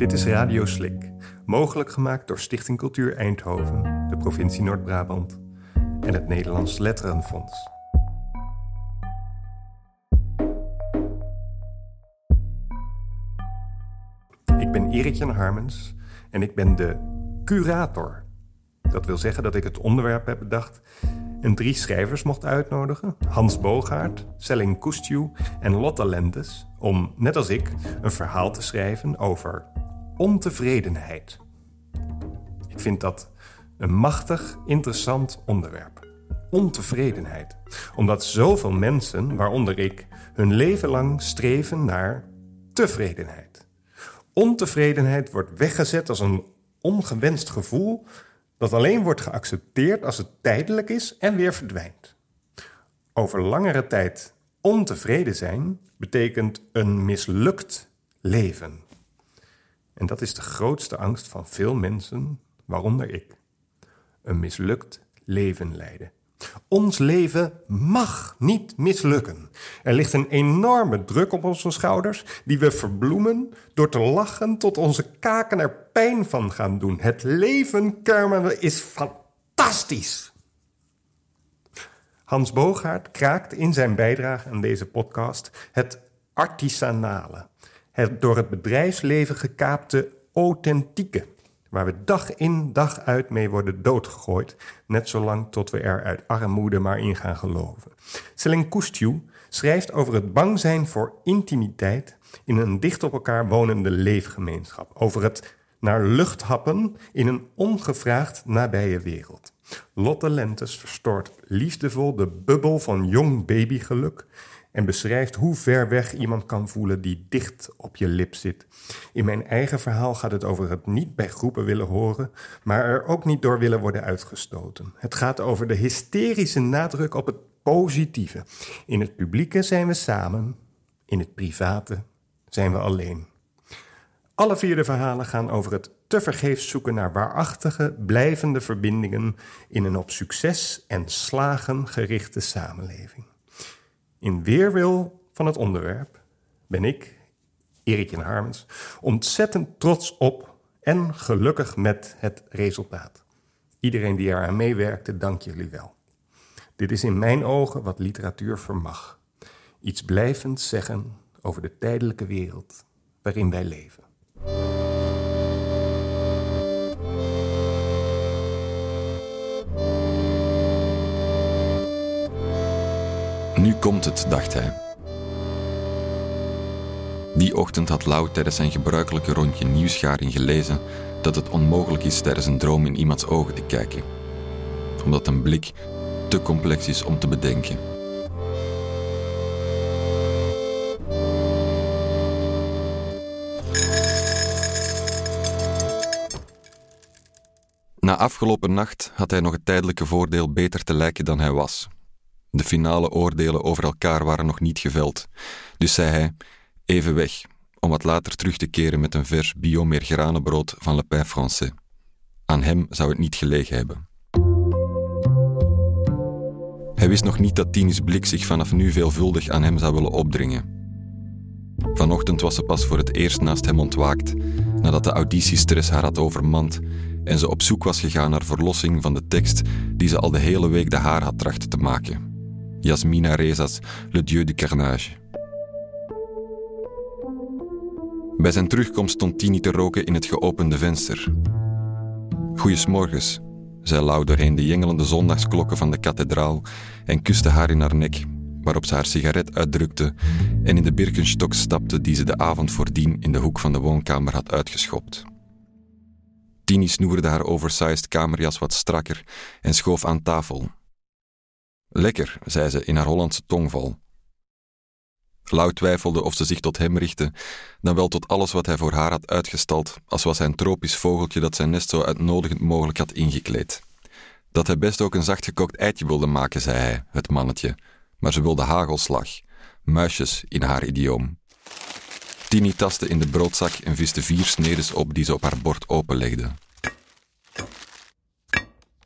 Dit is Radio Slik, mogelijk gemaakt door Stichting Cultuur Eindhoven, de provincie Noord-Brabant en het Nederlands Letterenfonds. Ik ben Erik Jan Harmens en ik ben de curator. Dat wil zeggen dat ik het onderwerp heb bedacht en drie schrijvers mocht uitnodigen: Hans Bogaert, Selling Koestju en Lotte Lentes, om, net als ik, een verhaal te schrijven over ontevredenheid. Ik vind dat een machtig, interessant onderwerp. Ontevredenheid. Omdat zoveel mensen, waaronder ik, hun leven lang streven naar tevredenheid. Ontevredenheid wordt weggezet als een ongewenst gevoel dat alleen wordt geaccepteerd als het tijdelijk is en weer verdwijnt. Over langere tijd ontevreden zijn betekent een mislukt leven. En dat is de grootste angst van veel mensen, waaronder ik. Een mislukt leven leiden. Ons leven mag niet mislukken. Er ligt een enorme druk op onze schouders die we verbloemen door te lachen tot onze kaken er pijn van gaan doen. Het leven kermen is fantastisch. Hans Bogaert kraakt in zijn bijdrage aan deze podcast het artisanale, het door het bedrijfsleven gekaapte authentieke waar we dag in dag uit mee worden doodgegooid, net zolang tot we er uit armoede maar in gaan geloven. Selin Kustju schrijft over het bang zijn voor intimiteit in een dicht op elkaar wonende leefgemeenschap, over het naar lucht happen in een ongevraagd nabije wereld. Lotte Lentes verstoort liefdevol de bubbel van jong babygeluk en beschrijft hoe ver weg iemand kan voelen die dicht op je lip zit. In mijn eigen verhaal gaat het over het niet bij groepen willen horen, maar er ook niet door willen worden uitgestoten. Het gaat over de hysterische nadruk op het positieve. In het publieke zijn we samen, in het private zijn we alleen. Alle vier de verhalen gaan over het tevergeefs zoeken naar waarachtige, blijvende verbindingen in een op succes en slagen gerichte samenleving. In weerwil van het onderwerp ben ik, Erik Jan Harmens, ontzettend trots op en gelukkig met het resultaat. Iedereen die eraan meewerkte, dank jullie wel. Dit is in mijn ogen wat literatuur vermag. Iets blijvends zeggen over de tijdelijke wereld waarin wij leven. Komt het, dacht hij. Die ochtend had Lau tijdens zijn gebruikelijke rondje nieuwsgaring gelezen dat het onmogelijk is tijdens een droom in iemands ogen te kijken, omdat een blik te complex is om te bedenken. Na afgelopen nacht had hij nog het tijdelijke voordeel beter te lijken dan hij was. De finale oordelen over elkaar waren nog niet geveld. Dus zei hij: even weg, om wat later terug te keren met een vers biomeer granenbrood van Le Pain Français. Aan hem zou het niet gelegen hebben. Hij wist nog niet dat Tini's blik zich vanaf nu veelvuldig aan hem zou willen opdringen. Vanochtend was ze pas voor het eerst naast hem ontwaakt, nadat de auditiestress haar had overmand en ze op zoek was gegaan naar verlossing van de tekst die ze al de hele week de haar had trachten te maken. Yasmina Rezas, Le Dieu du Carnage. Bij zijn terugkomst stond Tini te roken in het geopende venster. Goeiesmorgens, zei Lau doorheen de jengelende zondagsklokken van de kathedraal en kuste haar in haar nek, waarop ze haar sigaret uitdrukte en in de Birkenstock stapte die ze de avond voordien in de hoek van de woonkamer had uitgeschopt. Tini snoerde haar oversized kamerjas wat strakker en schoof aan tafel, Lekker, zei ze in haar Hollandse tongval. Lau twijfelde of ze zich tot hem richtte, dan wel tot alles wat hij voor haar had uitgestald, als was hij een tropisch vogeltje dat zijn nest zo uitnodigend mogelijk had ingekleed. Dat hij best ook een zacht gekookt eitje wilde maken, zei hij, het mannetje, maar ze wilde hagelslag, muisjes in haar idioom. Tini tastte in de broodzak en viste vier snedes op die ze op haar bord openlegde.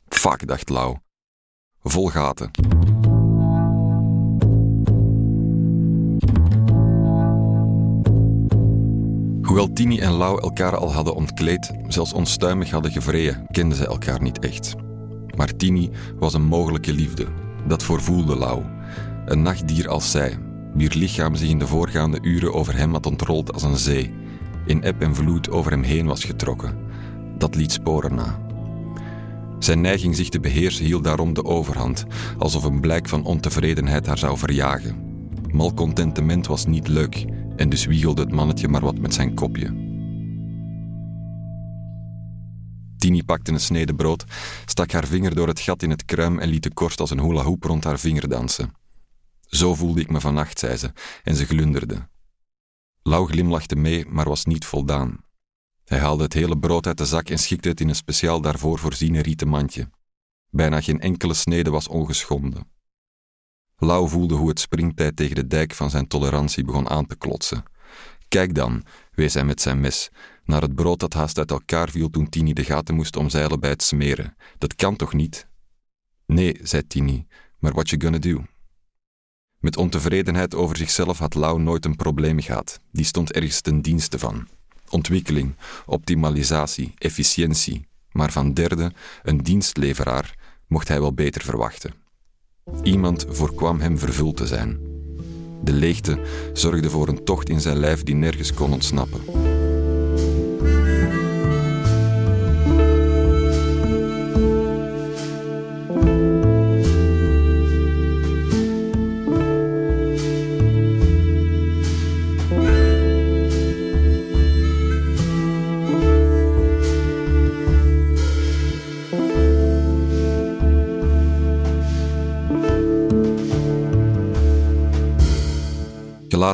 Fuck, dacht Lau vol gaten. Hoewel Tini en Lau elkaar al hadden ontkleed, zelfs onstuimig hadden gevreden, kenden ze elkaar niet echt. Maar Tini was een mogelijke liefde. Dat voorvoelde Lau. Een nachtdier als zij, wier lichaam zich in de voorgaande uren over hem had ontrold als een zee, in eb en vloed over hem heen was getrokken. Dat liet sporen na. Zijn neiging zich te beheersen hield daarom de overhand, alsof een blijk van ontevredenheid haar zou verjagen. Malcontentement was niet leuk en dus wiegelde het mannetje maar wat met zijn kopje. Tini pakte een snede brood, stak haar vinger door het gat in het kruim en liet de korst als een hula hoop rond haar vinger dansen. Zo voelde ik me vannacht, zei ze, en ze glunderde. Lau glimlachte mee, maar was niet voldaan. Hij haalde het hele brood uit de zak en schikte het in een speciaal daarvoor voorziene rieten mandje. Bijna geen enkele snede was ongeschonden. Lau voelde hoe het springtijd tegen de dijk van zijn tolerantie begon aan te klotsen. Kijk dan, wees hij met zijn mes, naar het brood dat haast uit elkaar viel toen Tini de gaten moest omzeilen bij het smeren. Dat kan toch niet? Nee, zei Tini, maar what you gonna do? Met ontevredenheid over zichzelf had Lau nooit een probleem gehad. Die stond ergens ten dienste van. Ontwikkeling, optimalisatie, efficiëntie. Maar van derde, een dienstleveraar, mocht hij wel beter verwachten. Iemand voorkwam hem vervuld te zijn. De leegte zorgde voor een tocht in zijn lijf die nergens kon ontsnappen.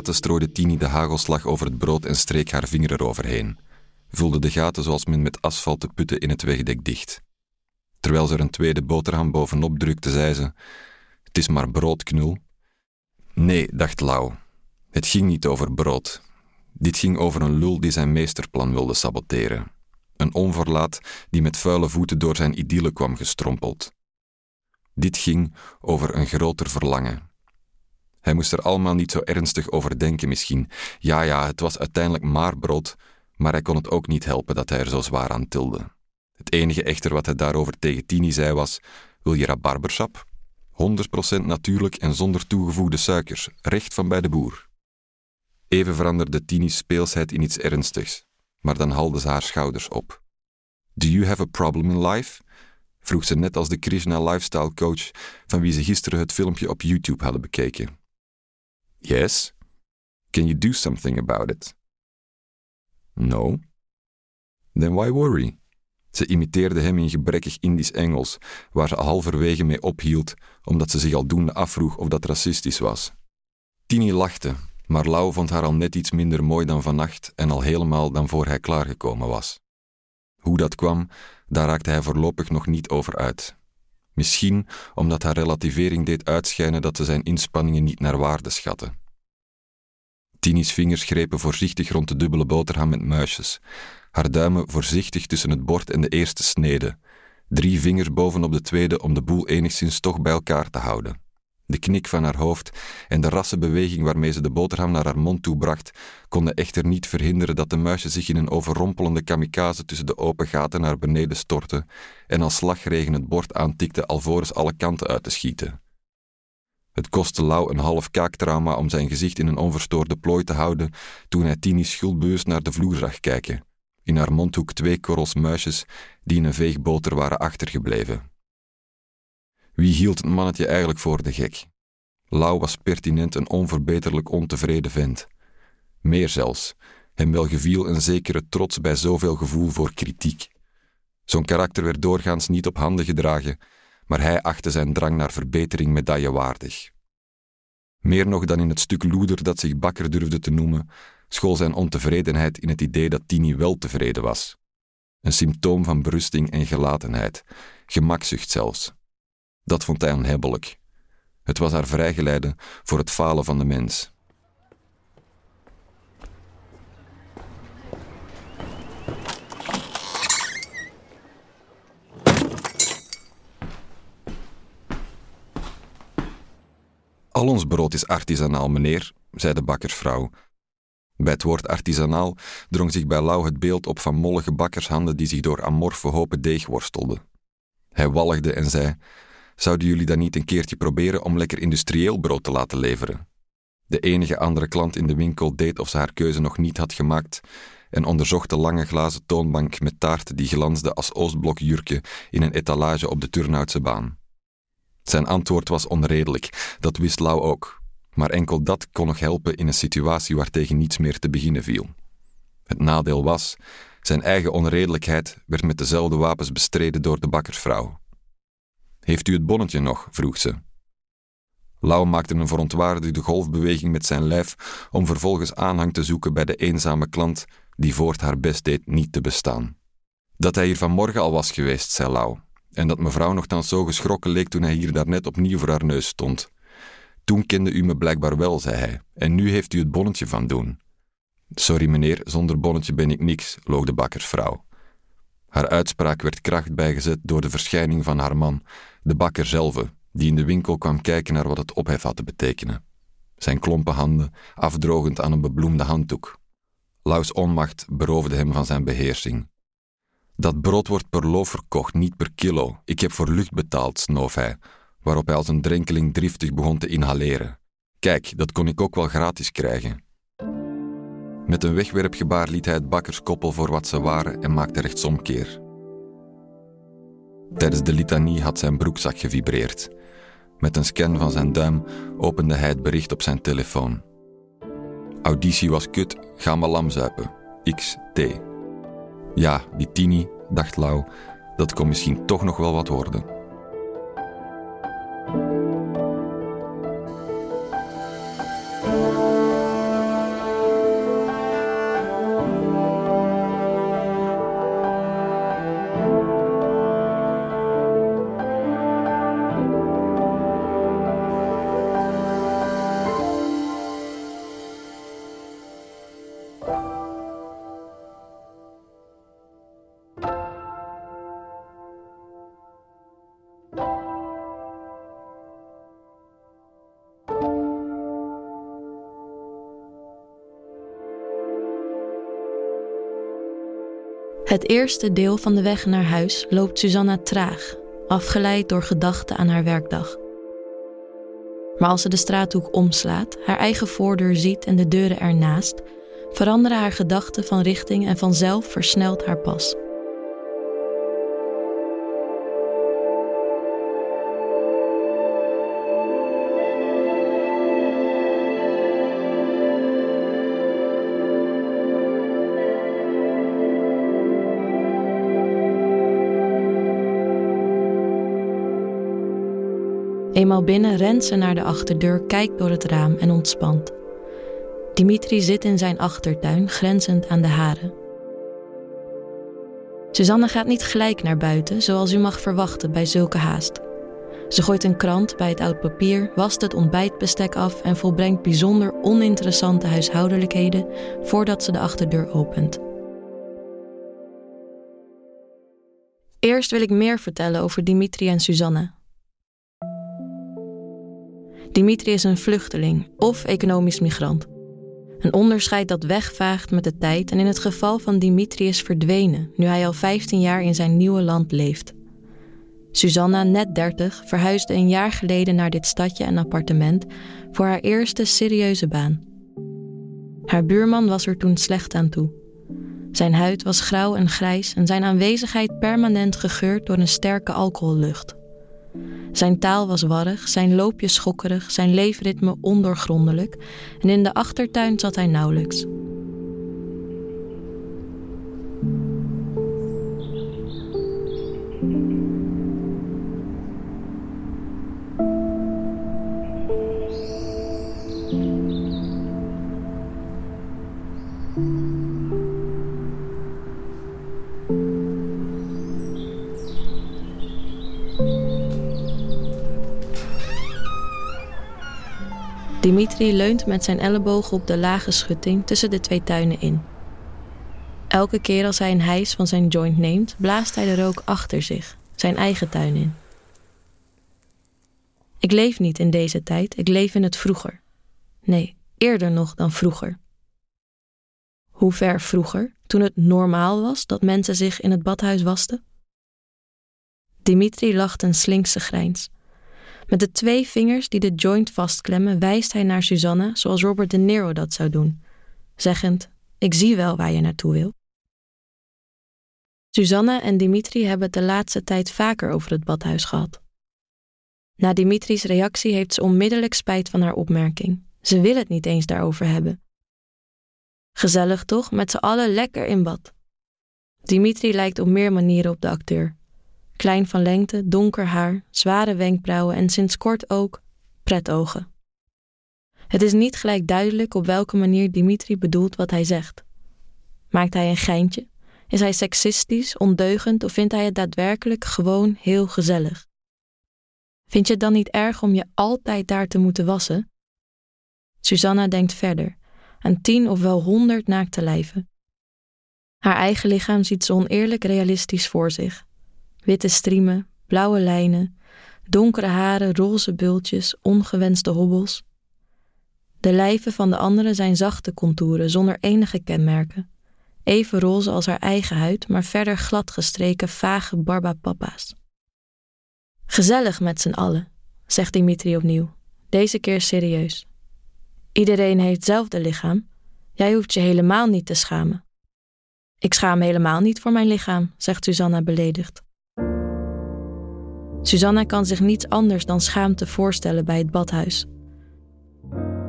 Gelaten strooide Tini de hagelslag over het brood en streek haar vinger eroverheen. Vulde de gaten zoals men met asfalt te putten in het wegdek dicht. Terwijl ze er een tweede boterham bovenop drukte, zei ze: Het is maar brood, knul. Nee, dacht Lau. Het ging niet over brood. Dit ging over een lul die zijn meesterplan wilde saboteren. Een onverlaat die met vuile voeten door zijn idylle kwam gestrompeld. Dit ging over een groter verlangen hij moest er allemaal niet zo ernstig over denken misschien. Ja, ja, het was uiteindelijk maar brood, maar hij kon het ook niet helpen dat hij er zo zwaar aan tilde. Het enige echter wat hij daarover tegen Tini zei was: Wil je rabarbersap? 100% natuurlijk en zonder toegevoegde suikers, recht van bij de boer. Even veranderde Tini's speelsheid in iets ernstigs, maar dan haalde ze haar schouders op. Do you have a problem in life? vroeg ze net als de Krishna lifestyle coach van wie ze gisteren het filmpje op YouTube hadden bekeken. Yes. Can you do something about it? No. Then why worry? Ze imiteerde hem in gebrekkig Indisch Engels, waar ze halverwege mee ophield, omdat ze zich aldoende afvroeg of dat racistisch was. Tini lachte, maar Lau vond haar al net iets minder mooi dan vannacht en al helemaal dan voor hij klaargekomen was. Hoe dat kwam, daar raakte hij voorlopig nog niet over uit. Misschien omdat haar relativering deed uitschijnen dat ze zijn inspanningen niet naar waarde schatte. Tini's vingers grepen voorzichtig rond de dubbele boterham met muisjes, haar duimen voorzichtig tussen het bord en de eerste snede, drie vingers bovenop de tweede om de boel enigszins toch bij elkaar te houden. De knik van haar hoofd en de rasse beweging waarmee ze de boterham naar haar mond toe bracht, konden echter niet verhinderen dat de muisjes zich in een overrompelende kamikaze tussen de open gaten naar beneden stortten en als slagregen het bord aantikte alvorens alle kanten uit te schieten. Het kostte Lau een half kaaktrauma om zijn gezicht in een onverstoorde plooi te houden toen hij Tini schuldbeus naar de vloer zag kijken. In haar mondhoek twee korrels muisjes die in een veeg boter waren achtergebleven. Wie hield het mannetje eigenlijk voor de gek? Lau was pertinent een onverbeterlijk ontevreden vent. Meer zelfs, hem wel geviel een zekere trots bij zoveel gevoel voor kritiek. Zo'n karakter werd doorgaans niet op handen gedragen, maar hij achtte zijn drang naar verbetering medaillewaardig. Meer nog dan in het stuk loeder dat zich bakker durfde te noemen, school zijn ontevredenheid in het idee dat Tini wel tevreden was. Een symptoom van berusting en gelatenheid, gemakzucht zelfs. Dat vond hij onhebbelijk. Het was haar vrijgeleide voor het falen van de mens. Al ons brood is artisanaal, meneer, zei de bakkersvrouw. Bij het woord artisanaal drong zich bij Lau het beeld op van mollige bakkershanden die zich door amorfe hopen deeg worstelden. Hij walgde en zei: Zouden jullie dan niet een keertje proberen om lekker industrieel brood te laten leveren? De enige andere klant in de winkel deed of ze haar keuze nog niet had gemaakt en onderzocht de lange glazen toonbank met taart die glansde als Oostblokjurken in een etalage op de Turnhoutse baan. Zijn antwoord was onredelijk, dat wist Lau ook, maar enkel dat kon nog helpen in een situatie waartegen niets meer te beginnen viel. Het nadeel was, zijn eigen onredelijkheid werd met dezelfde wapens bestreden door de bakkersvrouw. Heeft u het bonnetje nog? vroeg ze. Lau maakte een verontwaardigde golfbeweging met zijn lijf om vervolgens aanhang te zoeken bij de eenzame klant die voort haar best deed niet te bestaan. Dat hij hier vanmorgen al was geweest, zei Lau, en dat mevrouw nogthans zo geschrokken leek toen hij hier daarnet opnieuw voor haar neus stond. Toen kende u me blijkbaar wel, zei hij, en nu heeft u het bonnetje van doen. Sorry meneer, zonder bonnetje ben ik niks, loog de bakkersvrouw. Haar uitspraak werd kracht bijgezet door de verschijning van haar man, de bakker zelf, die in de winkel kwam kijken naar wat het ophef had te betekenen. Zijn klompen handen afdrogend aan een bebloemde handdoek. Laus onmacht beroofde hem van zijn beheersing. Dat brood wordt per loof verkocht, niet per kilo. Ik heb voor lucht betaald, snoof hij, waarop hij als een drenkeling driftig begon te inhaleren. Kijk, dat kon ik ook wel gratis krijgen. Met een wegwerpgebaar liet hij het bakkerskoppel voor wat ze waren en maakte rechtsomkeer. Tijdens de litanie had zijn broekzak gevibreerd. Met een scan van zijn duim opende hij het bericht op zijn telefoon. Auditie was kut, ga maar lam zuipen. XT. Ja, die Tini, dacht Lau, dat kon misschien toch nog wel wat worden. Het eerste deel van de weg naar huis loopt Susanna traag, afgeleid door gedachten aan haar werkdag. Maar als ze de straathoek omslaat, haar eigen voordeur ziet en de deuren ernaast, veranderen haar gedachten van richting en vanzelf versnelt haar pas. Eenmaal binnen rent ze naar de achterdeur, kijkt door het raam en ontspant. Dimitri zit in zijn achtertuin, grenzend aan de haren. Susanne gaat niet gelijk naar buiten, zoals u mag verwachten bij zulke haast. Ze gooit een krant bij het oud papier, wast het ontbijtbestek af en volbrengt bijzonder oninteressante huishoudelijkheden voordat ze de achterdeur opent. Eerst wil ik meer vertellen over Dimitri en Susanne. Dimitri is een vluchteling of economisch migrant. Een onderscheid dat wegvaagt met de tijd en in het geval van Dimitri is verdwenen nu hij al 15 jaar in zijn nieuwe land leeft. Susanna, net 30, verhuisde een jaar geleden naar dit stadje en appartement voor haar eerste serieuze baan. Haar buurman was er toen slecht aan toe. Zijn huid was grauw en grijs en zijn aanwezigheid permanent gegeurd door een sterke alcohollucht. Zijn taal was warrig, zijn loopje schokkerig, zijn leefritme ondoorgrondelijk en in de achtertuin zat hij nauwelijks. Dimitri leunt met zijn ellebogen op de lage schutting tussen de twee tuinen in. Elke keer als hij een hijs van zijn joint neemt, blaast hij de rook achter zich, zijn eigen tuin in. Ik leef niet in deze tijd, ik leef in het vroeger. Nee, eerder nog dan vroeger. Hoe ver vroeger, toen het normaal was dat mensen zich in het badhuis wasten? Dimitri lacht een slinkse grijns. Met de twee vingers die de joint vastklemmen, wijst hij naar Susanna zoals Robert De Niro dat zou doen, zeggend: Ik zie wel waar je naartoe wil. Susanna en Dimitri hebben het de laatste tijd vaker over het badhuis gehad. Na Dimitri's reactie heeft ze onmiddellijk spijt van haar opmerking. Ze wil het niet eens daarover hebben. Gezellig toch, met z'n allen lekker in bad. Dimitri lijkt op meer manieren op de acteur. Klein van lengte, donker haar, zware wenkbrauwen en sinds kort ook pretogen. Het is niet gelijk duidelijk op welke manier Dimitri bedoelt wat hij zegt. Maakt hij een geintje? Is hij seksistisch, ondeugend of vindt hij het daadwerkelijk gewoon heel gezellig? Vind je het dan niet erg om je altijd daar te moeten wassen? Susanna denkt verder, aan tien of wel honderd naakte lijven. Haar eigen lichaam ziet ze oneerlijk realistisch voor zich. Witte striemen, blauwe lijnen, donkere haren, roze bultjes, ongewenste hobbels. De lijven van de anderen zijn zachte contouren zonder enige kenmerken. Even roze als haar eigen huid, maar verder glad gestreken vage barbapapa's. Gezellig met z'n allen, zegt Dimitri opnieuw, deze keer serieus. Iedereen heeft hetzelfde lichaam. Jij hoeft je helemaal niet te schamen. Ik schaam helemaal niet voor mijn lichaam, zegt Susanna beledigd. Susanna kan zich niets anders dan schaamte voorstellen bij het badhuis.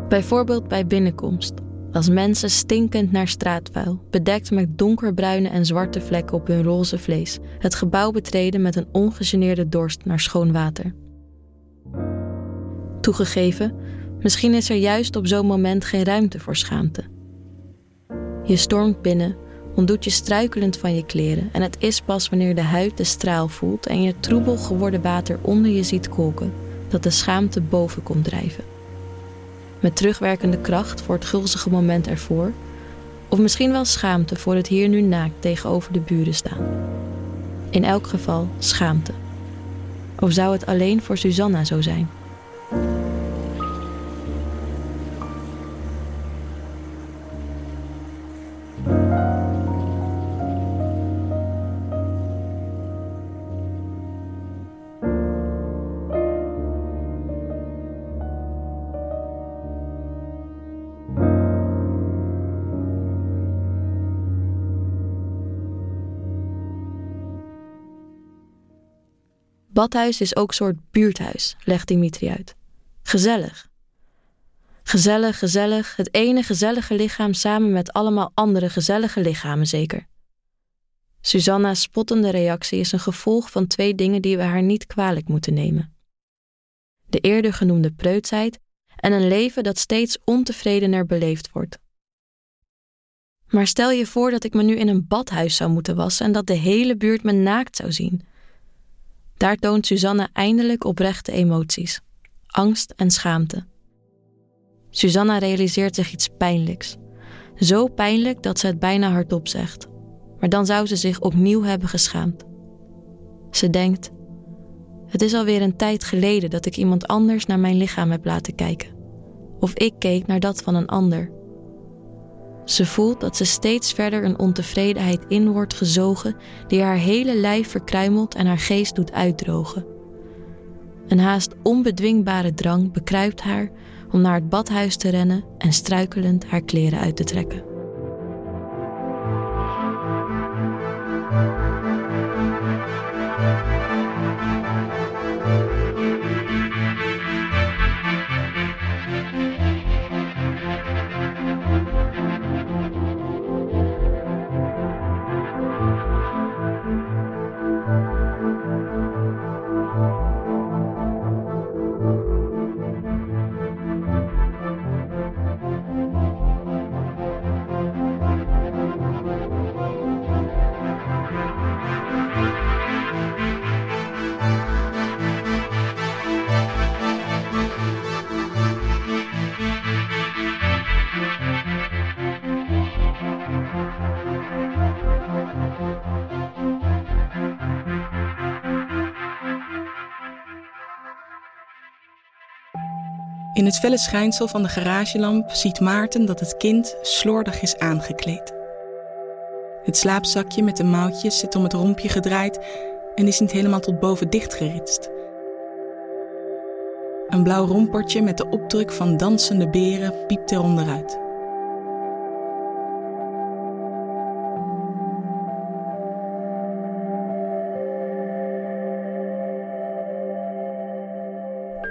Bijvoorbeeld bij binnenkomst, als mensen stinkend naar straatvuil, bedekt met donkerbruine en zwarte vlekken op hun roze vlees, het gebouw betreden met een ongegeneerde dorst naar schoon water. Toegegeven, misschien is er juist op zo'n moment geen ruimte voor schaamte. Je stormt binnen, ontdoet je struikelend van je kleren en het is pas wanneer de huid de straal voelt en je troebel geworden water onder je ziet kolken, dat de schaamte boven komt drijven met terugwerkende kracht voor het gulzige moment ervoor, of misschien wel schaamte voor het hier nu naakt tegenover de buren staan. In elk geval schaamte. Of zou het alleen voor Susanna zo zijn? Badhuis is ook soort buurthuis, legt Dimitri uit. Gezellig. Gezellig, gezellig, het ene gezellige lichaam samen met allemaal andere gezellige lichamen zeker. Susanna's spottende reactie is een gevolg van twee dingen die we haar niet kwalijk moeten nemen. De eerder genoemde preutsheid en een leven dat steeds ontevredener beleefd wordt. Maar stel je voor dat ik me nu in een badhuis zou moeten wassen en dat de hele buurt me naakt zou zien. Daar toont Susanna eindelijk oprechte emoties: angst en schaamte. Susanna realiseert zich iets pijnlijks. Zo pijnlijk dat ze het bijna hardop zegt. Maar dan zou ze zich opnieuw hebben geschaamd. Ze denkt: Het is alweer een tijd geleden dat ik iemand anders naar mijn lichaam heb laten kijken. Of ik keek naar dat van een ander. Ze voelt dat ze steeds verder een ontevredenheid in wordt gezogen die haar hele lijf verkruimelt en haar geest doet uitdrogen. Een haast onbedwingbare drang bekruipt haar om naar het badhuis te rennen en struikelend haar kleren uit te trekken. Het felle schijnsel van de garagelamp ziet Maarten dat het kind slordig is aangekleed. Het slaapzakje met de mouwtjes zit om het rompje gedraaid en is niet helemaal tot boven dichtgeritst. Een blauw rompertje met de opdruk van dansende beren piept er onderuit.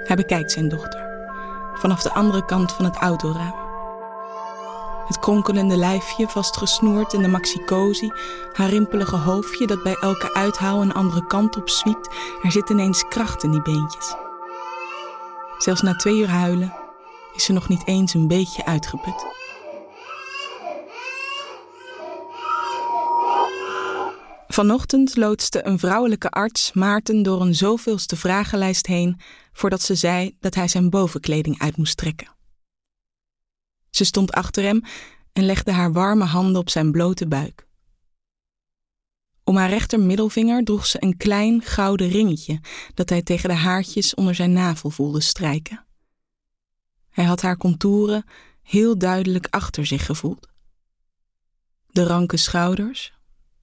Hij bekijkt zijn dochter vanaf de andere kant van het autoraam. Het kronkelende lijfje vastgesnoerd in de maxicosi, haar rimpelige hoofdje dat bij elke uithaal een andere kant op zwiept, er zit ineens kracht in die beentjes. Zelfs na twee uur huilen is ze nog niet eens een beetje uitgeput. Vanochtend loodste een vrouwelijke arts Maarten door een zoveelste vragenlijst heen voordat ze zei dat hij zijn bovenkleding uit moest trekken. Ze stond achter hem en legde haar warme handen op zijn blote buik. Om haar rechtermiddelvinger droeg ze een klein gouden ringetje dat hij tegen de haartjes onder zijn navel voelde strijken. Hij had haar contouren heel duidelijk achter zich gevoeld. De ranke schouders,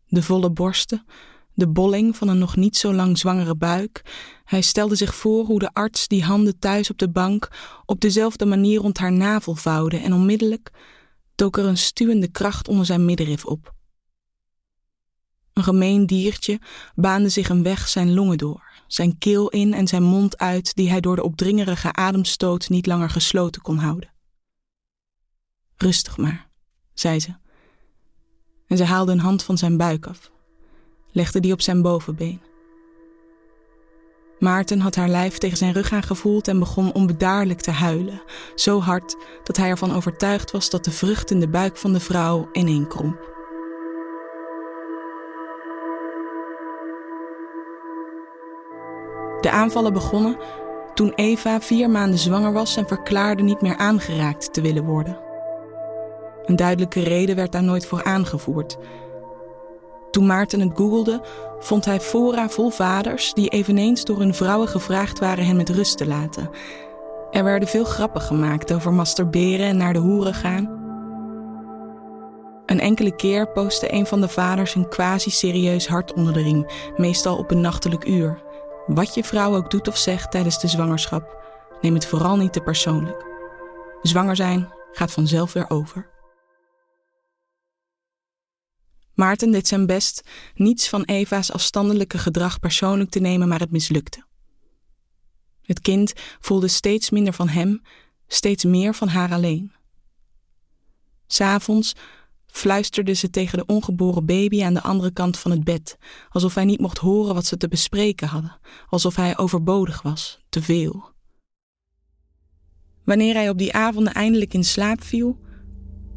de volle borsten, de bolling van een nog niet zo lang zwangere buik. Hij stelde zich voor hoe de arts die handen thuis op de bank op dezelfde manier rond haar navel vouwde en onmiddellijk dook er een stuwende kracht onder zijn middenrif op. Een gemeen diertje baande zich een weg zijn longen door, zijn keel in en zijn mond uit, die hij door de opdringerige ademstoot niet langer gesloten kon houden. Rustig maar, zei ze. En ze haalde een hand van zijn buik af, legde die op zijn bovenbeen. Maarten had haar lijf tegen zijn rug aangevoeld en begon onbedaarlijk te huilen, zo hard dat hij ervan overtuigd was dat de vrucht in de buik van de vrouw ineenkromp. De aanvallen begonnen toen Eva vier maanden zwanger was en verklaarde niet meer aangeraakt te willen worden. Een duidelijke reden werd daar nooit voor aangevoerd. Toen Maarten het googelde, vond hij fora vol vaders die eveneens door hun vrouwen gevraagd waren hen met rust te laten. Er werden veel grappen gemaakt over masturberen en naar de hoeren gaan. Een enkele keer postte een van de vaders een quasi-serieus hart onder de riem, meestal op een nachtelijk uur. Wat je vrouw ook doet of zegt tijdens de zwangerschap, neem het vooral niet te persoonlijk. Zwanger zijn gaat vanzelf weer over. Maarten deed zijn best niets van Eva's afstandelijke gedrag persoonlijk te nemen, maar het mislukte. Het kind voelde steeds minder van hem, steeds meer van haar alleen. S'avonds fluisterde ze tegen de ongeboren baby aan de andere kant van het bed, alsof hij niet mocht horen wat ze te bespreken hadden, alsof hij overbodig was, te veel. Wanneer hij op die avonden eindelijk in slaap viel,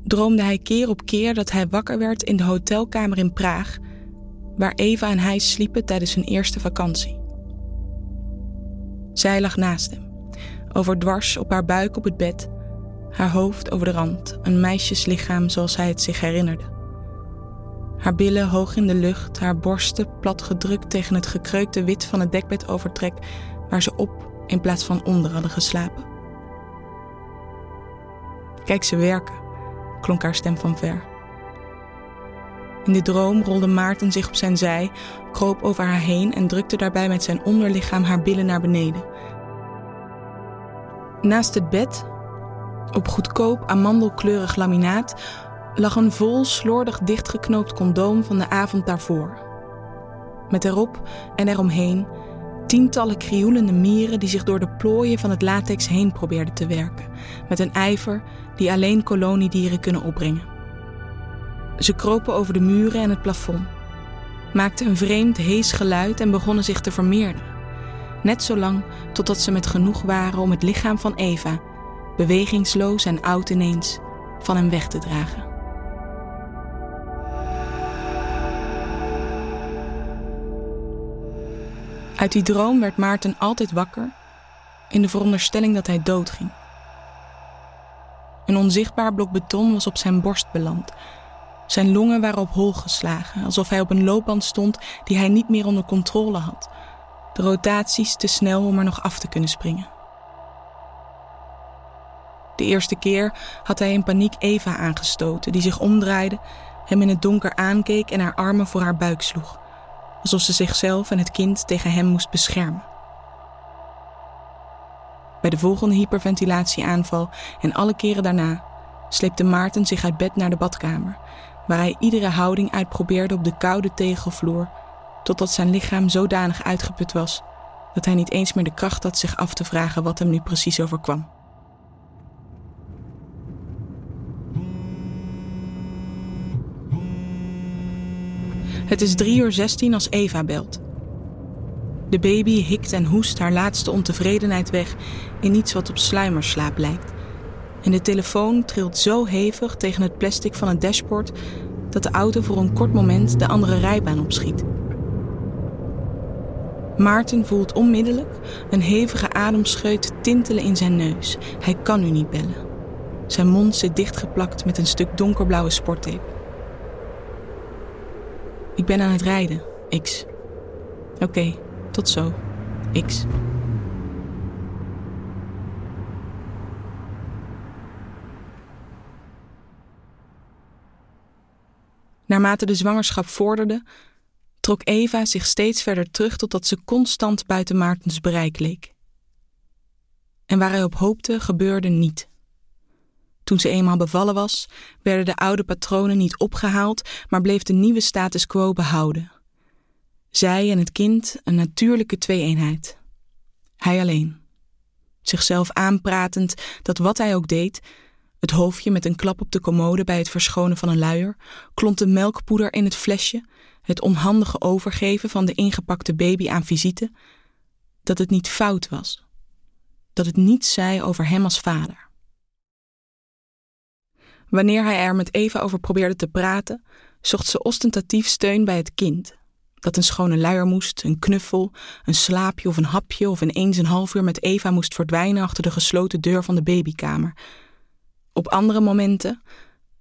droomde hij keer op keer dat hij wakker werd in de hotelkamer in Praag, waar Eva en hij sliepen tijdens hun eerste vakantie. Zij lag naast hem, overdwars op haar buik op het bed, haar hoofd over de rand, een meisjeslichaam zoals hij het zich herinnerde. Haar billen hoog in de lucht, haar borsten plat gedrukt tegen het gekreukte wit van het dekbedovertrek waar ze op in plaats van onder hadden geslapen. Kijk ze werken, klonk haar stem van ver. In de droom rolde Maarten zich op zijn zij, kroop over haar heen en drukte daarbij met zijn onderlichaam haar billen naar beneden. Naast het bed, op goedkoop amandelkleurig laminaat, lag een vol slordig dichtgeknoopt condoom van de avond daarvoor. Met erop en eromheen tientallen krioelende mieren die zich door de plooien van het latex heen probeerden te werken, met een ijver die alleen koloniedieren kunnen opbrengen. Ze kropen over de muren en het plafond, maakten een vreemd hees geluid en begonnen zich te vermeerderen. Net zolang totdat ze met genoeg waren om het lichaam van Eva, bewegingsloos en oud ineens, van hem weg te dragen. Uit die droom werd Maarten altijd wakker in de veronderstelling dat hij doodging. Een onzichtbaar blok beton was op zijn borst beland. Zijn longen waren op hol geslagen, alsof hij op een loopband stond die hij niet meer onder controle had. De rotaties te snel om er nog af te kunnen springen. De eerste keer had hij in paniek Eva aangestoten, die zich omdraaide hem in het donker aankeek en haar armen voor haar buik sloeg, alsof ze zichzelf en het kind tegen hem moest beschermen. Bij de volgende hyperventilatieaanval en alle keren daarna sleepte Maarten zich uit bed naar de badkamer, waar hij iedere houding uitprobeerde op de koude tegelvloer, totdat zijn lichaam zodanig uitgeput was dat hij niet eens meer de kracht had zich af te vragen wat hem nu precies overkwam. Het is drie uur zestien als Eva belt. De baby hikt en hoest haar laatste ontevredenheid weg in iets wat op sluimerslaap lijkt. En de telefoon trilt zo hevig tegen het plastic van het dashboard dat de auto voor een kort moment de andere rijbaan opschiet. Maarten voelt onmiddellijk een hevige ademscheut tintelen in zijn neus. Hij kan nu niet bellen. Zijn mond zit dichtgeplakt met een stuk donkerblauwe sporttape. Ik ben aan het rijden, X. Oké, tot zo, X. Naarmate de zwangerschap vorderde, trok Eva zich steeds verder terug totdat ze constant buiten Maartens bereik leek. En waar hij op hoopte, gebeurde niet. Toen ze eenmaal bevallen was, werden de oude patronen niet opgehaald, maar bleef de nieuwe status quo behouden. Zij en het kind een natuurlijke twee-eenheid. Hij alleen. Zichzelf aanpratend dat wat hij ook deed, het hoofdje met een klap op de commode bij het verschonen van een luier, klonte melkpoeder in het flesje, het onhandige overgeven van de ingepakte baby aan visite, dat het niet fout was. Dat het niets zei over hem als vader. Wanneer hij er met Eva over probeerde te praten, zocht ze ostentatief steun bij het kind. Dat een schone luier moest, een knuffel, een slaapje of een hapje of ineens een half uur met Eva moest verdwijnen achter de gesloten deur van de babykamer. Op andere momenten,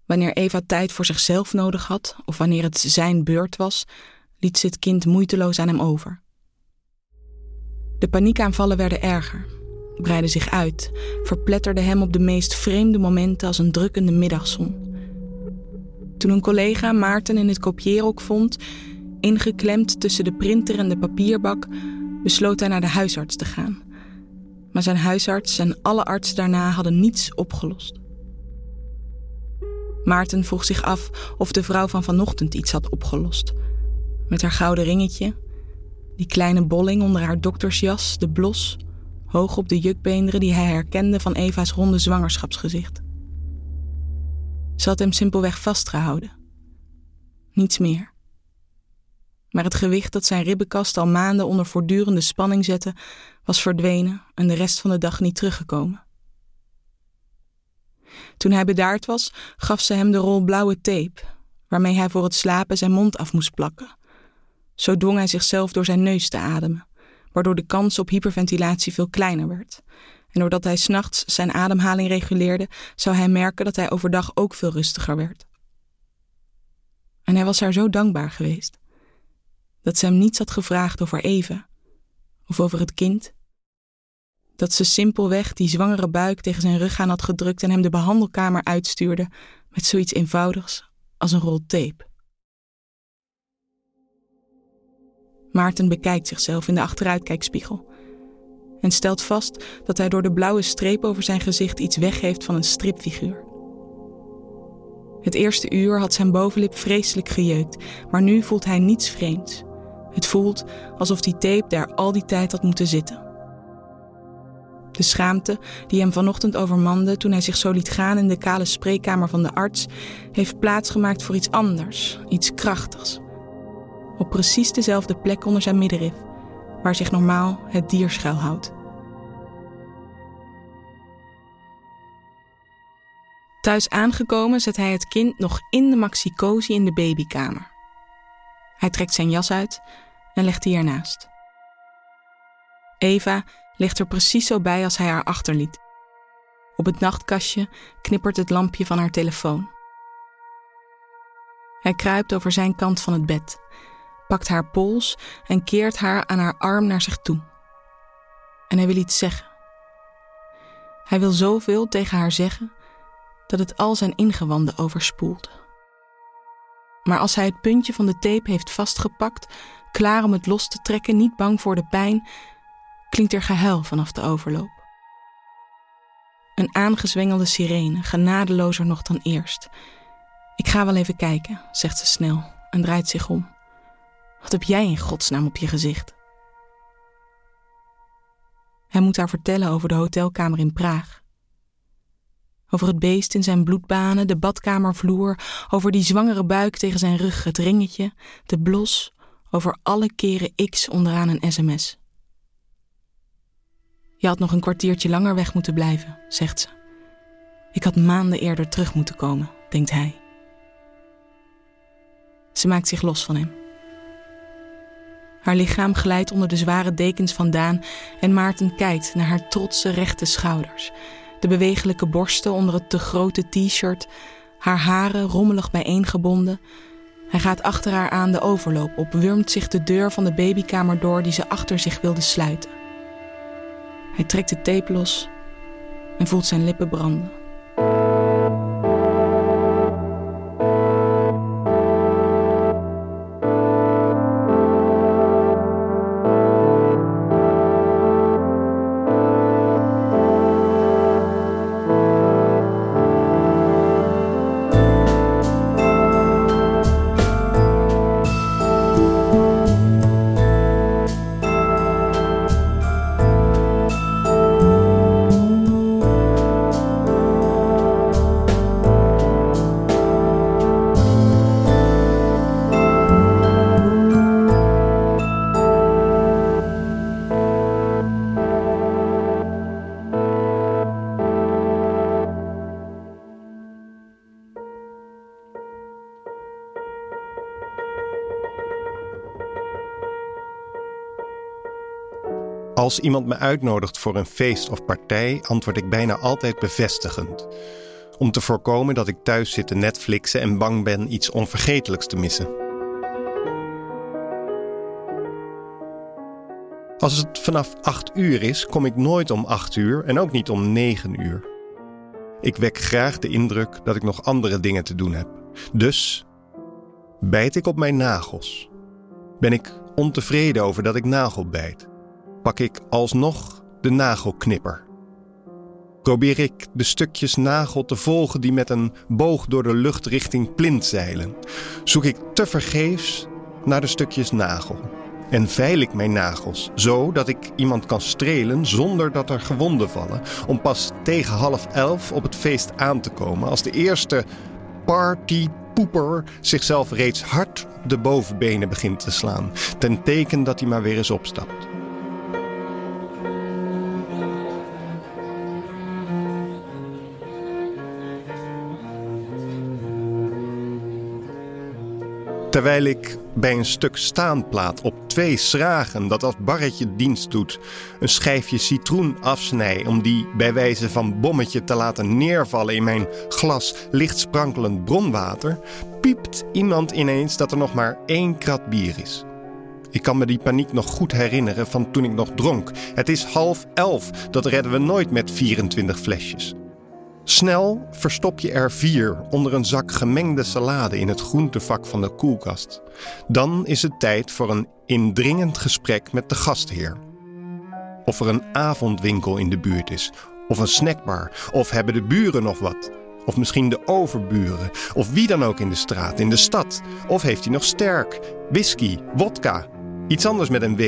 wanneer Eva tijd voor zichzelf nodig had of wanneer het zijn beurt was, liet ze het kind moeiteloos aan hem over. De paniekaanvallen werden erger breidde zich uit, verpletterde hem op de meest vreemde momenten als een drukkende middagzon. Toen een collega Maarten in het kopieerhok vond, ingeklemd tussen de printer en de papierbak, besloot hij naar de huisarts te gaan. Maar zijn huisarts en alle artsen daarna hadden niets opgelost. Maarten vroeg zich af of de vrouw van vanochtend iets had opgelost. Met haar gouden ringetje, die kleine bolling onder haar doktersjas, de blos, hoog op de jukbeenderen die hij herkende van Eva's ronde zwangerschapsgezicht. Ze had hem simpelweg vastgehouden. Niets meer. Maar het gewicht dat zijn ribbenkast al maanden onder voortdurende spanning zette, was verdwenen en de rest van de dag niet teruggekomen. Toen hij bedaard was, gaf ze hem de rol blauwe tape, waarmee hij voor het slapen zijn mond af moest plakken. Zo dwong hij zichzelf door zijn neus te ademen waardoor de kans op hyperventilatie veel kleiner werd. En doordat hij s'nachts zijn ademhaling reguleerde, zou hij merken dat hij overdag ook veel rustiger werd. En hij was haar zo dankbaar geweest dat ze hem niets had gevraagd over Eva of over het kind. Dat ze simpelweg die zwangere buik tegen zijn rug aan had gedrukt en hem de behandelkamer uitstuurde met zoiets eenvoudigs als een rol tape. Maarten bekijkt zichzelf in de achteruitkijkspiegel en stelt vast dat hij door de blauwe streep over zijn gezicht iets weggeeft van een stripfiguur. Het eerste uur had zijn bovenlip vreselijk gejeukt, maar nu voelt hij niets vreemds. Het voelt alsof die tape daar al die tijd had moeten zitten. De schaamte die hem vanochtend overmande toen hij zich zo liet gaan in de kale spreekkamer van de arts, heeft plaatsgemaakt voor iets anders, iets krachtigs op precies dezelfde plek onder zijn middenrif, waar zich normaal het dier schuilhoudt. Thuis aangekomen zet hij het kind nog in de maxicosi in de babykamer. Hij trekt zijn jas uit en legt die ernaast. Eva ligt er precies zo bij als hij haar achterliet. Op het nachtkastje knippert het lampje van haar telefoon. Hij kruipt over zijn kant van het bed pakt haar pols en keert haar aan haar arm naar zich toe. En hij wil iets zeggen. Hij wil zoveel tegen haar zeggen dat het al zijn ingewanden overspoelt. Maar als hij het puntje van de tape heeft vastgepakt, klaar om het los te trekken, niet bang voor de pijn, klinkt er gehuil vanaf de overloop. Een aangezwengelde sirene, genadelozer nog dan eerst. Ik ga wel even kijken, zegt ze snel en draait zich om. Wat heb jij in godsnaam op je gezicht? Hij moet haar vertellen over de hotelkamer in Praag. Over het beest in zijn bloedbanen, de badkamervloer, over die zwangere buik tegen zijn rug, het ringetje, de blos, over alle keren X onderaan een sms. Je had nog een kwartiertje langer weg moeten blijven, zegt ze. Ik had maanden eerder terug moeten komen, denkt hij. Ze maakt zich los van hem. Haar lichaam glijdt onder de zware dekens vandaan en Maarten kijkt naar haar trotse rechte schouders, de bewegelijke borsten onder het te grote t-shirt, haar haren rommelig bijeengebonden. Hij gaat achter haar aan de overloop op, wurmt zich de deur van de babykamer door die ze achter zich wilde sluiten. Hij trekt de tape los en voelt zijn lippen branden. Als iemand me uitnodigt voor een feest of partij, antwoord ik bijna altijd bevestigend. Om te voorkomen dat ik thuis zit te Netflixen en bang ben iets onvergetelijks te missen. Als het vanaf 8 uur is, kom ik nooit om 8 uur en ook niet om 9 uur. Ik wek graag de indruk dat ik nog andere dingen te doen heb. Dus bijt ik op mijn nagels. Ben ik ontevreden over dat ik nagelbijt pak ik alsnog de nagelknipper. Probeer ik de stukjes nagel te volgen die met een boog door de lucht richting plint zeilen. Zoek ik tevergeefs naar de stukjes nagel. En veil ik mijn nagels, zo dat ik iemand kan strelen zonder dat er gewonden vallen, om pas tegen half elf op het feest aan te komen als de eerste partypoeper zichzelf reeds hard de bovenbenen begint te slaan, ten teken dat hij maar weer eens opstapt. Terwijl ik bij een stuk staanplaat op twee schragen dat als barretje dienst doet, een schijfje citroen afsnij om die bij wijze van bommetje te laten neervallen in mijn glas licht sprankelend bronwater, piept iemand ineens dat er nog maar één krat bier is. Ik kan me die paniek nog goed herinneren van toen ik nog dronk. Het is half elf, dat redden we nooit met 24 flesjes. Snel verstop je er vier onder een zak gemengde salade in het groentevak van de koelkast. Dan is het tijd voor een indringend gesprek met de gastheer. Of er een avondwinkel in de buurt is, of een snackbar, of hebben de buren nog wat. Of misschien de overburen, of wie dan ook in de straat, in de stad. Of heeft hij nog sterk, whisky, wodka, iets anders met een W.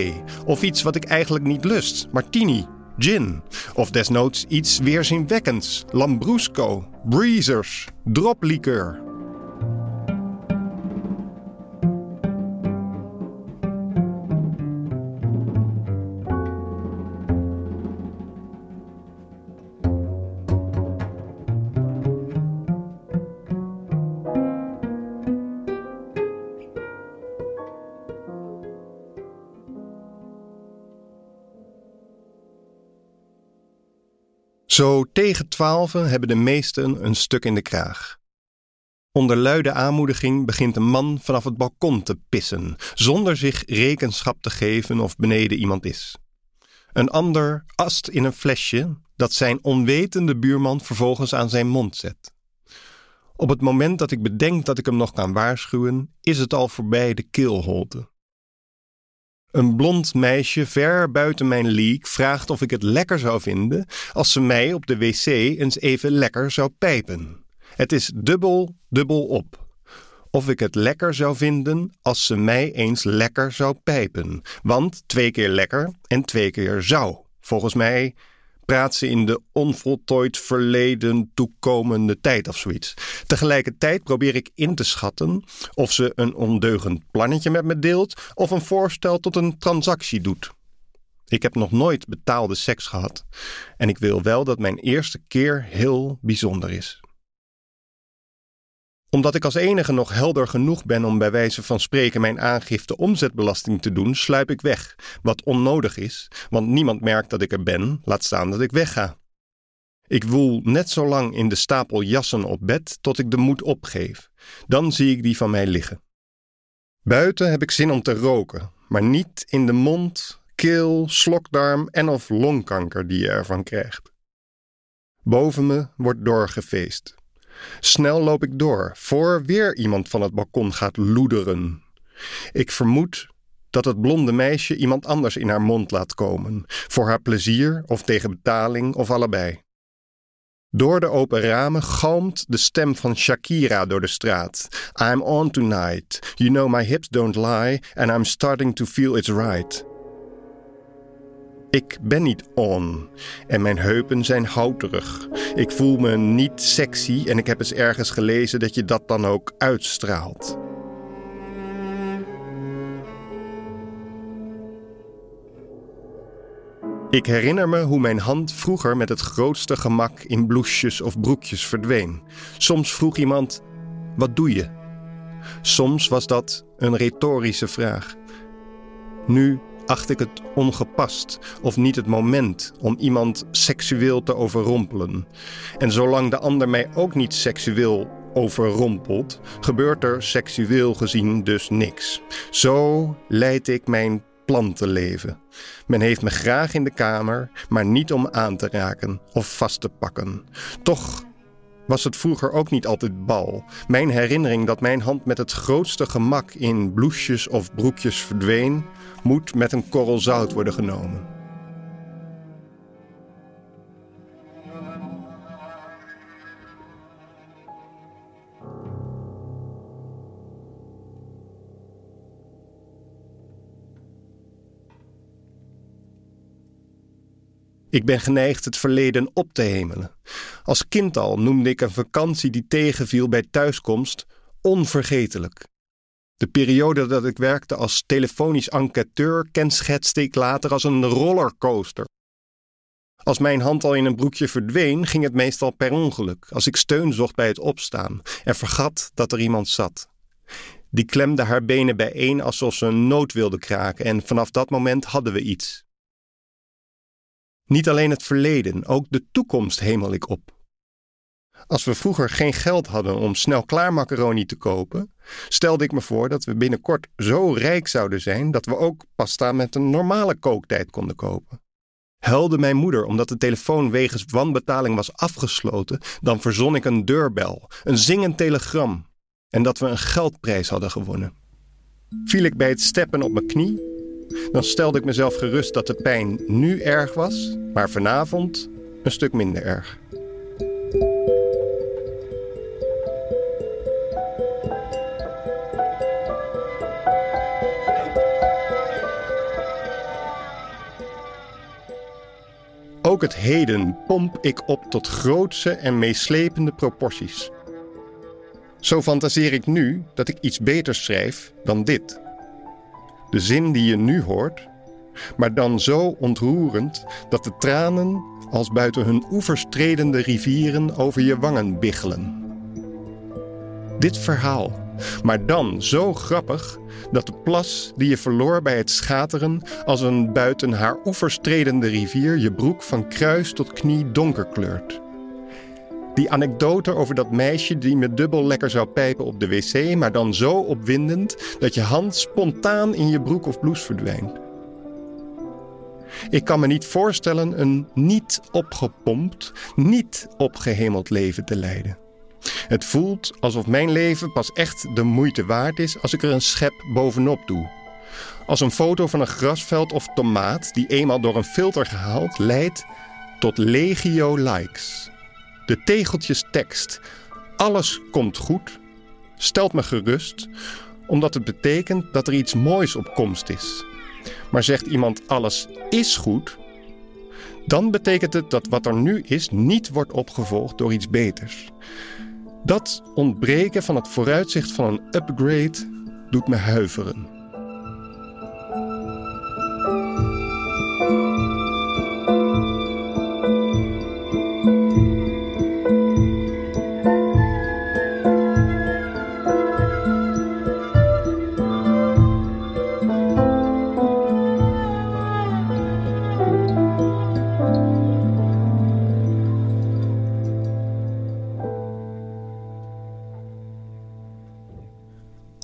Of iets wat ik eigenlijk niet lust, martini, gin. Of desnoods iets weerzinwekkends, lambrusco, breezers, droplikeur. Zo tegen twaalfen hebben de meesten een stuk in de kraag. Onder luide aanmoediging begint een man vanaf het balkon te pissen, zonder zich rekenschap te geven of beneden iemand is. Een ander ast in een flesje dat zijn onwetende buurman vervolgens aan zijn mond zet. Op het moment dat ik bedenk dat ik hem nog kan waarschuwen, is het al voorbij de keelholte. Een blond meisje ver buiten mijn league vraagt of ik het lekker zou vinden als ze mij op de wc eens even lekker zou pijpen. Het is dubbel, dubbel op. Of ik het lekker zou vinden als ze mij eens lekker zou pijpen. Want twee keer lekker en twee keer zou. Volgens mij praat ze in de onvoltooid verleden toekomende tijd of zoiets. Tegelijkertijd probeer ik in te schatten of ze een ondeugend plannetje met me deelt of een voorstel tot een transactie doet. Ik heb nog nooit betaalde seks gehad en ik wil wel dat mijn eerste keer heel bijzonder is omdat ik als enige nog helder genoeg ben om bij wijze van spreken mijn aangifte omzetbelasting te doen, sluip ik weg. Wat onnodig is, want niemand merkt dat ik er ben, laat staan dat ik wegga. Ik woel net zo lang in de stapel jassen op bed tot ik de moed opgeef. Dan zie ik die van mij liggen. Buiten heb ik zin om te roken, maar niet in de mond, keel, slokdarm en of longkanker die je ervan krijgt. Boven me wordt doorgefeest. Snel loop ik door, voor weer iemand van het balkon gaat loederen. Ik vermoed dat het blonde meisje iemand anders in haar mond laat komen, voor haar plezier of tegen betaling of allebei. Door de open ramen galmt de stem van Shakira door de straat. I'm on tonight. You know my hips don't lie, and I'm starting to feel it's right. Ik ben niet on en mijn heupen zijn houterig. Ik voel me niet sexy en ik heb eens ergens gelezen dat je dat dan ook uitstraalt. Ik herinner me hoe mijn hand vroeger met het grootste gemak in bloesjes of broekjes verdween. Soms vroeg iemand: Wat doe je? Soms was dat een retorische vraag. Nu acht ik het ongepast of niet het moment om iemand seksueel te overrompelen. En zolang de ander mij ook niet seksueel overrompelt, gebeurt er seksueel gezien dus niks. Zo leid ik mijn plantenleven. Men heeft me graag in de kamer, maar niet om aan te raken of vast te pakken. Toch was het vroeger ook niet altijd bal. Mijn herinnering dat mijn hand met het grootste gemak in bloesjes of broekjes verdween, moet met een korrel zout worden genomen. Ik ben geneigd het verleden op te hemelen. Als kind al noemde ik een vakantie die tegenviel bij thuiskomst onvergetelijk. De periode dat ik werkte als telefonisch enquêteur kenschetste ik later als een rollercoaster. Als mijn hand al in een broekje verdween, ging het meestal per ongeluk, als ik steun zocht bij het opstaan en vergat dat er iemand zat. Die klemde haar benen bijeen alsof ze een noot wilde kraken en vanaf dat moment hadden we iets. Niet alleen het verleden, ook de toekomst hemel ik op. Als we vroeger geen geld hadden om snel klaar macaroni te kopen, stelde ik me voor dat we binnenkort zo rijk zouden zijn dat we ook pasta met een normale kooktijd konden kopen. Huilde mijn moeder omdat de telefoon wegens wanbetaling was afgesloten, dan verzon ik een deurbel, een zingend telegram en dat we een geldprijs hadden gewonnen. Viel ik bij het steppen op mijn knie, dan stelde ik mezelf gerust dat de pijn nu erg was, maar vanavond een stuk minder erg. Ook het heden pomp ik op tot grootse en meeslepende proporties. Zo fantaseer ik nu dat ik iets beters schrijf dan dit. De zin die je nu hoort, maar dan zo ontroerend dat de tranen als buiten hun oevers tredende rivieren over je wangen biggelen. Dit verhaal maar dan zo grappig dat de plas die je verloor bij het schateren als een buiten haar oevers tredende rivier je broek van kruis tot knie donker kleurt. Die anekdote over dat meisje die me dubbel lekker zou pijpen op de wc, maar dan zo opwindend dat je hand spontaan in je broek of blouse verdwijnt. Ik kan me niet voorstellen een niet opgepompt, niet opgehemeld leven te leiden. Het voelt alsof mijn leven pas echt de moeite waard is als ik er een schep bovenop doe. Als een foto van een grasveld of tomaat die eenmaal door een filter gehaald leidt tot legio likes. De tegeltjes tekst. Alles komt goed. Stelt me gerust, omdat het betekent dat er iets moois op komst is. Maar zegt iemand alles is goed, dan betekent het dat wat er nu is niet wordt opgevolgd door iets beters. Dat ontbreken van het vooruitzicht van een upgrade doet me huiveren.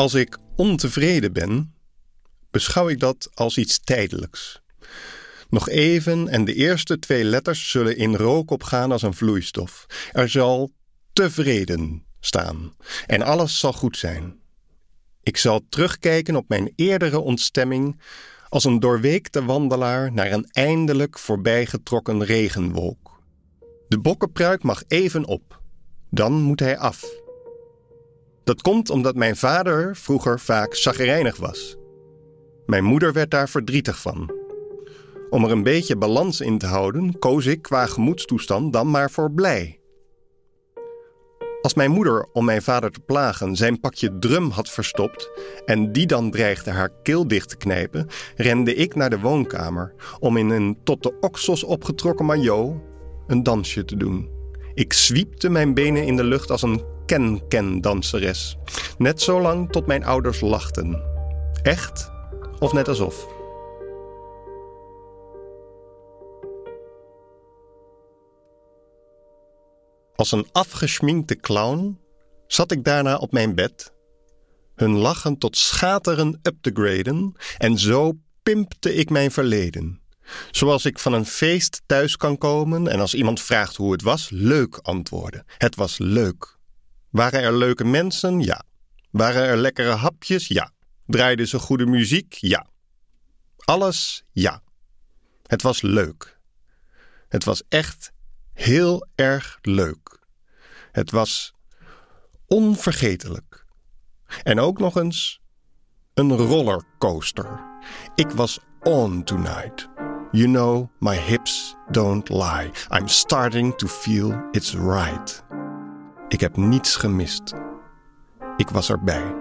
Als ik ontevreden ben, beschouw ik dat als iets tijdelijks. Nog even en de eerste twee letters zullen in rook opgaan als een vloeistof. Er zal tevreden staan en alles zal goed zijn. Ik zal terugkijken op mijn eerdere ontstemming als een doorweekte wandelaar naar een eindelijk voorbijgetrokken regenwolk. De bokkenpruik mag even op, dan moet hij af. Dat komt omdat mijn vader vroeger vaak zagrijnig was. Mijn moeder werd daar verdrietig van. Om er een beetje balans in te houden, koos ik qua gemoedstoestand dan maar voor blij. Als mijn moeder, om mijn vader te plagen, zijn pakje drum had verstopt en die dan dreigde haar keel dicht te knijpen, rende ik naar de woonkamer om in een tot de oksels opgetrokken maillot een dansje te doen. Ik zwiepte mijn benen in de lucht als een ken-ken-danseres. Net zo lang tot mijn ouders lachten. Echt of net alsof. Als een afgeschminkte clown zat ik daarna op mijn bed, hun lachen tot schateren up te graden en zo pimpte ik mijn verleden. Zoals ik van een feest thuis kan komen en als iemand vraagt hoe het was, leuk antwoorden. Het was leuk. Waren er leuke mensen? Ja. Waren er lekkere hapjes? Ja. Draaide ze goede muziek? Ja. Alles? Ja. Het was leuk. Het was echt heel erg leuk. Het was onvergetelijk. En ook nog eens een rollercoaster. Ik was on tonight. You know, my hips don't lie. I'm starting to feel it's right. Ik heb niets gemist. Ik was erbij.